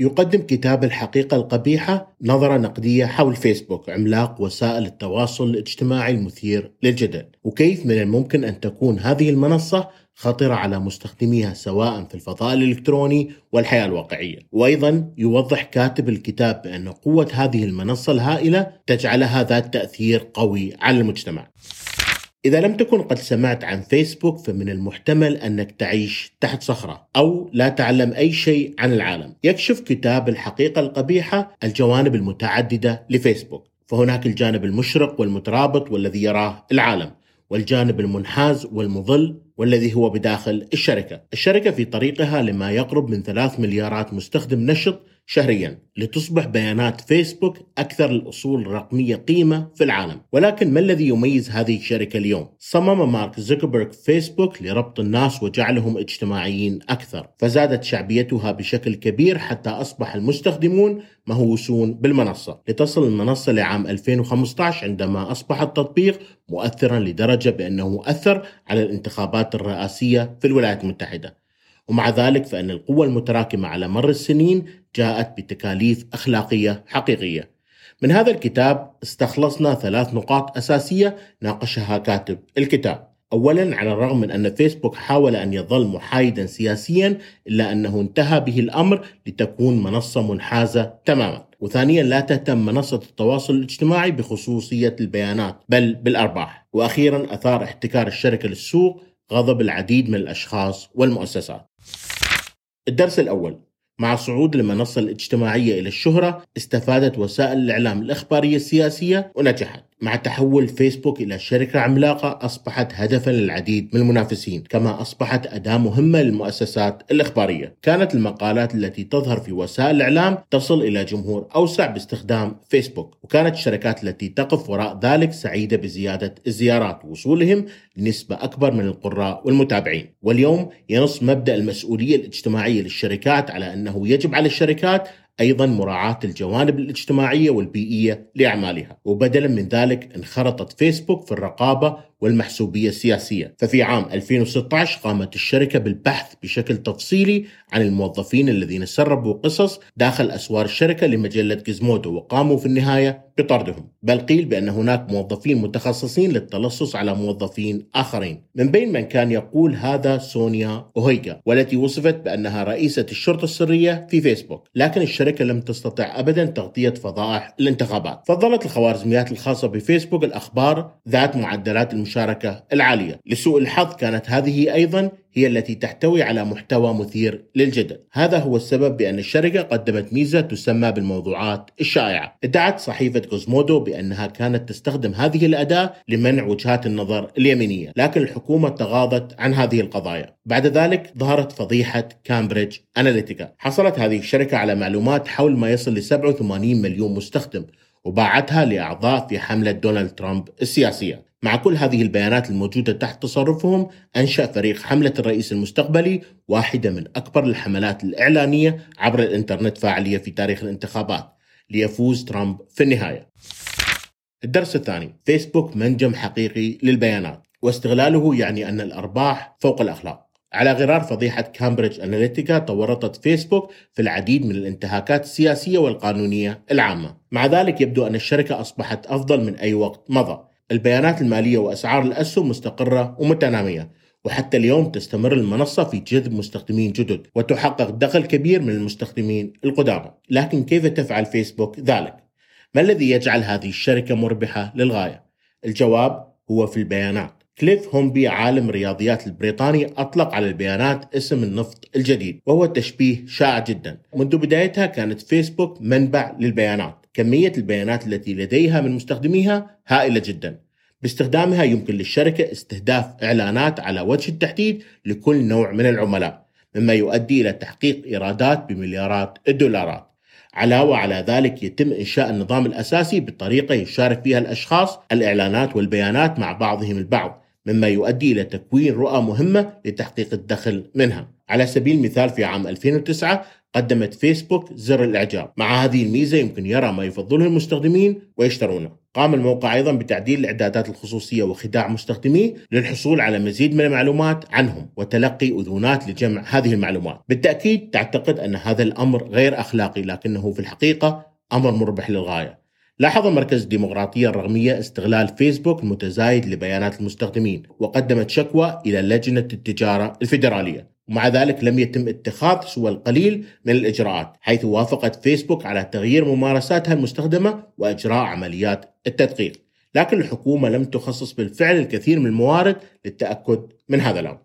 يقدم كتاب الحقيقة القبيحة نظرة نقدية حول فيسبوك عملاق وسائل التواصل الاجتماعي المثير للجدل. وكيف من الممكن أن تكون هذه المنصة خطرة على مستخدميها سواء في الفضاء الإلكتروني والحياة الواقعية؟ وأيضا يوضح كاتب الكتاب بأن قوة هذه المنصة الهائلة تجعلها ذات تأثير قوي على المجتمع. إذا لم تكن قد سمعت عن فيسبوك فمن المحتمل أنك تعيش تحت صخرة أو لا تعلم أي شيء عن العالم. يكشف كتاب الحقيقة القبيحة الجوانب المتعددة لفيسبوك، فهناك الجانب المشرق والمترابط والذي يراه العالم، والجانب المنحاز والمظل والذي هو بداخل الشركة. الشركة في طريقها لما يقرب من ثلاث مليارات مستخدم نشط شهريا لتصبح بيانات فيسبوك أكثر الأصول الرقمية قيمة في العالم. ولكن ما الذي يميز هذه الشركة اليوم؟ صمم مارك زوكربيرغ فيسبوك لربط الناس وجعلهم اجتماعيين أكثر. فزادت شعبيتها بشكل كبير حتى أصبح المستخدمون مهووسون بالمنصة. لتصل المنصة لعام 2015 عندما أصبح التطبيق مؤثرا لدرجة بأنه أثر على الانتخابات الرئاسية في الولايات المتحدة. ومع ذلك فإن القوة المتراكمة على مر السنين جاءت بتكاليف أخلاقية حقيقية من هذا الكتاب استخلصنا ثلاث نقاط أساسية ناقشها كاتب الكتاب اولا على الرغم من أن فيسبوك حاول أن يظل محايدا سياسيا إلا أنه انتهى به الأمر لتكون منصة منحازة تماما. وثانيا لا تهتم منصة التواصل الاجتماعي بخصوصية البيانات بل بالأرباح. وأخيرا أثار احتكار الشركة للسوق غضب العديد من الأشخاص والمؤسسات. الدرس الأول. مع صعود المنصة الاجتماعية إلى الشهرة استفادت وسائل الإعلام الإخبارية السياسية ونجحت. مع تحول فيسبوك إلى شركة عملاقة أصبحت هدفا للعديد من المنافسين كما أصبحت أداة مهمة للمؤسسات الإخبارية. كانت المقالات التي تظهر في وسائل الإعلام تصل إلى جمهور أوسع باستخدام فيسبوك وكانت الشركات التي تقف وراء ذلك سعيدة بزيادة الزيارات ووصولهم لنسبة أكبر من القراء والمتابعين. واليوم ينص مبدأ المسؤولية الاجتماعية للشركات على أنه يجب على الشركات أيضا مراعاة الجوانب الاجتماعية والبيئية لأعمالها، وبدلا من ذلك انخرطت فيسبوك في الرقابة والمحسوبية السياسية، ففي عام 2016 قامت الشركة بالبحث بشكل تفصيلي عن الموظفين الذين سربوا قصص داخل أسوار الشركة لمجلة جيزمودو وقاموا في النهاية بطردهم، بل قيل بأن هناك موظفين متخصصين للتلصص على موظفين آخرين، من بين من كان يقول هذا سونيا اوهيغا والتي وصفت بأنها رئيسة الشرطة السرية في فيسبوك، لكن الشركة لم تستطع ابدا تغطية فضائح الانتخابات، فضلت الخوارزميات الخاصة بفيسبوك الأخبار ذات معدلات المشاركة العالية، لسوء الحظ كانت هذه أيضا هي التي تحتوي على محتوى مثير للجدل. هذا هو السبب بأن الشركة قدمت ميزة تسمى بالموضوعات الشائعة. ادعت صحيفة جيزمودو بأنها كانت تستخدم هذه الأداة لمنع وجهات النظر اليمينية لكن الحكومة تغاضت عن هذه القضايا. بعد ذلك ظهرت فضيحة كامبريدج أناليتيكا حصلت هذه الشركة على معلومات حول ما يصل ل 87 مليون مستخدم وباعتها لأعضاء في حملة دونالد ترامب السياسية. مع كل هذه البيانات الموجودة تحت تصرفهم أنشأ فريق حملة الرئيس المستقبلي واحدة من أكبر الحملات الإعلانية عبر الإنترنت فاعلية في تاريخ الانتخابات ليفوز ترامب في النهاية. الدرس الثاني فيسبوك منجم حقيقي للبيانات. واستغلاله يعني أن الأرباح فوق الأخلاق. على غرار فضيحة كامبريدج أناليتيكا تورطت فيسبوك في العديد من الانتهاكات السياسية والقانونية العامة. مع ذلك يبدو أن الشركة أصبحت أفضل من أي وقت مضى. البيانات المالية وأسعار الأسهم مستقرة ومتنامية وحتى اليوم تستمر المنصة في جذب مستخدمين جدد وتحقق دخل كبير من المستخدمين القدامى لكن كيف تفعل فيسبوك ذلك؟ ما الذي يجعل هذه الشركة مربحة للغاية؟ الجواب هو في البيانات كليف هومبي عالم رياضيات البريطاني أطلق على البيانات اسم النفط الجديد وهو تشبيه شائع جدا منذ بدايتها كانت فيسبوك منبع للبيانات كمية البيانات التي لديها من مستخدميها هائلة جدا. باستخدامها يمكن للشركة استهداف إعلانات على وجه التحديد لكل نوع من العملاء مما يؤدي إلى تحقيق إيرادات بمليارات الدولارات. علاوة على ذلك يتم إنشاء النظام الأساسي بطريقة يشارك فيها الأشخاص الإعلانات والبيانات مع بعضهم البعض. مما يؤدي إلى تكوين رؤى مهمة لتحقيق الدخل منها. على سبيل المثال في عام 2009 قدمت فيسبوك زر الإعجاب. مع هذه الميزة يمكن يرى ما يفضله المستخدمين ويشترونه. قام الموقع أيضا بتعديل الإعدادات الخصوصية وخداع مستخدميه للحصول على مزيد من المعلومات عنهم وتلقي أذونات لجمع هذه المعلومات. بالتأكيد تعتقد أن هذا الأمر غير أخلاقي لكنه في الحقيقة أمر مربح للغاية. لاحظ مركز الديمقراطية الرقمية استغلال فيسبوك المتزايد لبيانات المستخدمين وقدمت شكوى إلى لجنة التجارة الفيدرالية. ومع ذلك لم يتم اتخاذ سوى القليل من الإجراءات حيث وافقت فيسبوك على تغيير ممارساتها المستخدمة وإجراء عمليات التدقيق. لكن الحكومة لم تخصص بالفعل الكثير من الموارد للتأكد من هذا الأمر.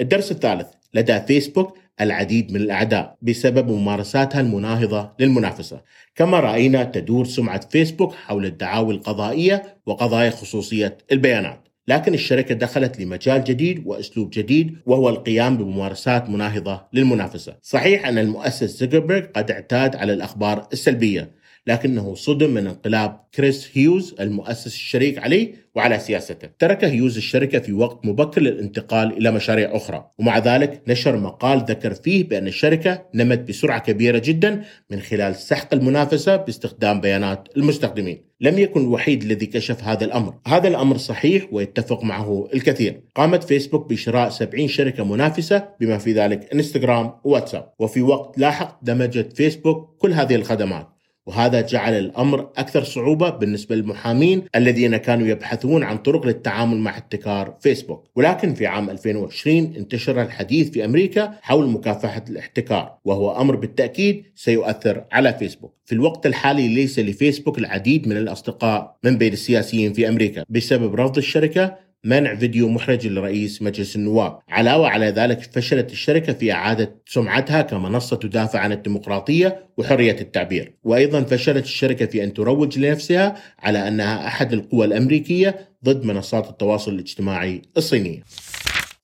الدرس الثالث لدى فيسبوك العديد من الأعداء بسبب ممارساتها المناهضة للمنافسة. كما رأينا تدور سمعة فيسبوك حول الدعاوي القضائية وقضايا خصوصية البيانات. لكن الشركة دخلت لمجال جديد وأسلوب جديد وهو القيام بممارسات مناهضة للمنافسة. صحيح أن المؤسس زوكربيرغ قد اعتاد على الأخبار السلبية لكنه صدم من انقلاب كريس هيوز المؤسس الشريك عليه وعلى سياسته. ترك هيوز الشركة في وقت مبكر للانتقال إلى مشاريع أخرى ومع ذلك نشر مقال ذكر فيه بأن الشركة نمت بسرعة كبيرة جدا من خلال سحق المنافسة باستخدام بيانات المستخدمين. لم يكن الوحيد الذي كشف هذا الأمر. هذا الأمر صحيح ويتفق معه الكثير. قامت فيسبوك بشراء 70 شركة منافسة بما في ذلك انستغرام وواتساب. وفي وقت لاحق دمجت فيسبوك كل هذه الخدمات. وهذا جعل الأمر أكثر صعوبة بالنسبة للمحامين الذين كانوا يبحثون عن طرق للتعامل مع احتكار فيسبوك، ولكن في عام 2020 انتشر الحديث في أمريكا حول مكافحة الاحتكار، وهو أمر بالتأكيد سيؤثر على فيسبوك. في الوقت الحالي ليس لفيسبوك العديد من الأصدقاء من بين السياسيين في أمريكا بسبب رفض الشركة منع فيديو محرج لرئيس مجلس النواب. علاوة على ذلك فشلت الشركة في إعادة سمعتها كمنصة تدافع عن الديمقراطية وحرية التعبير. وأيضا فشلت الشركة في أن تروج لنفسها على أنها أحد القوى الأمريكية ضد منصات التواصل الاجتماعي الصينية.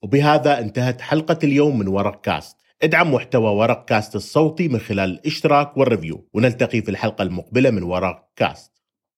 وبهذا انتهت حلقة اليوم من ورق كاست. ادعم محتوى ورق كاست الصوتي من خلال الاشتراك وال review. ونلتقي في الحلقة المقبلة من ورق كاست.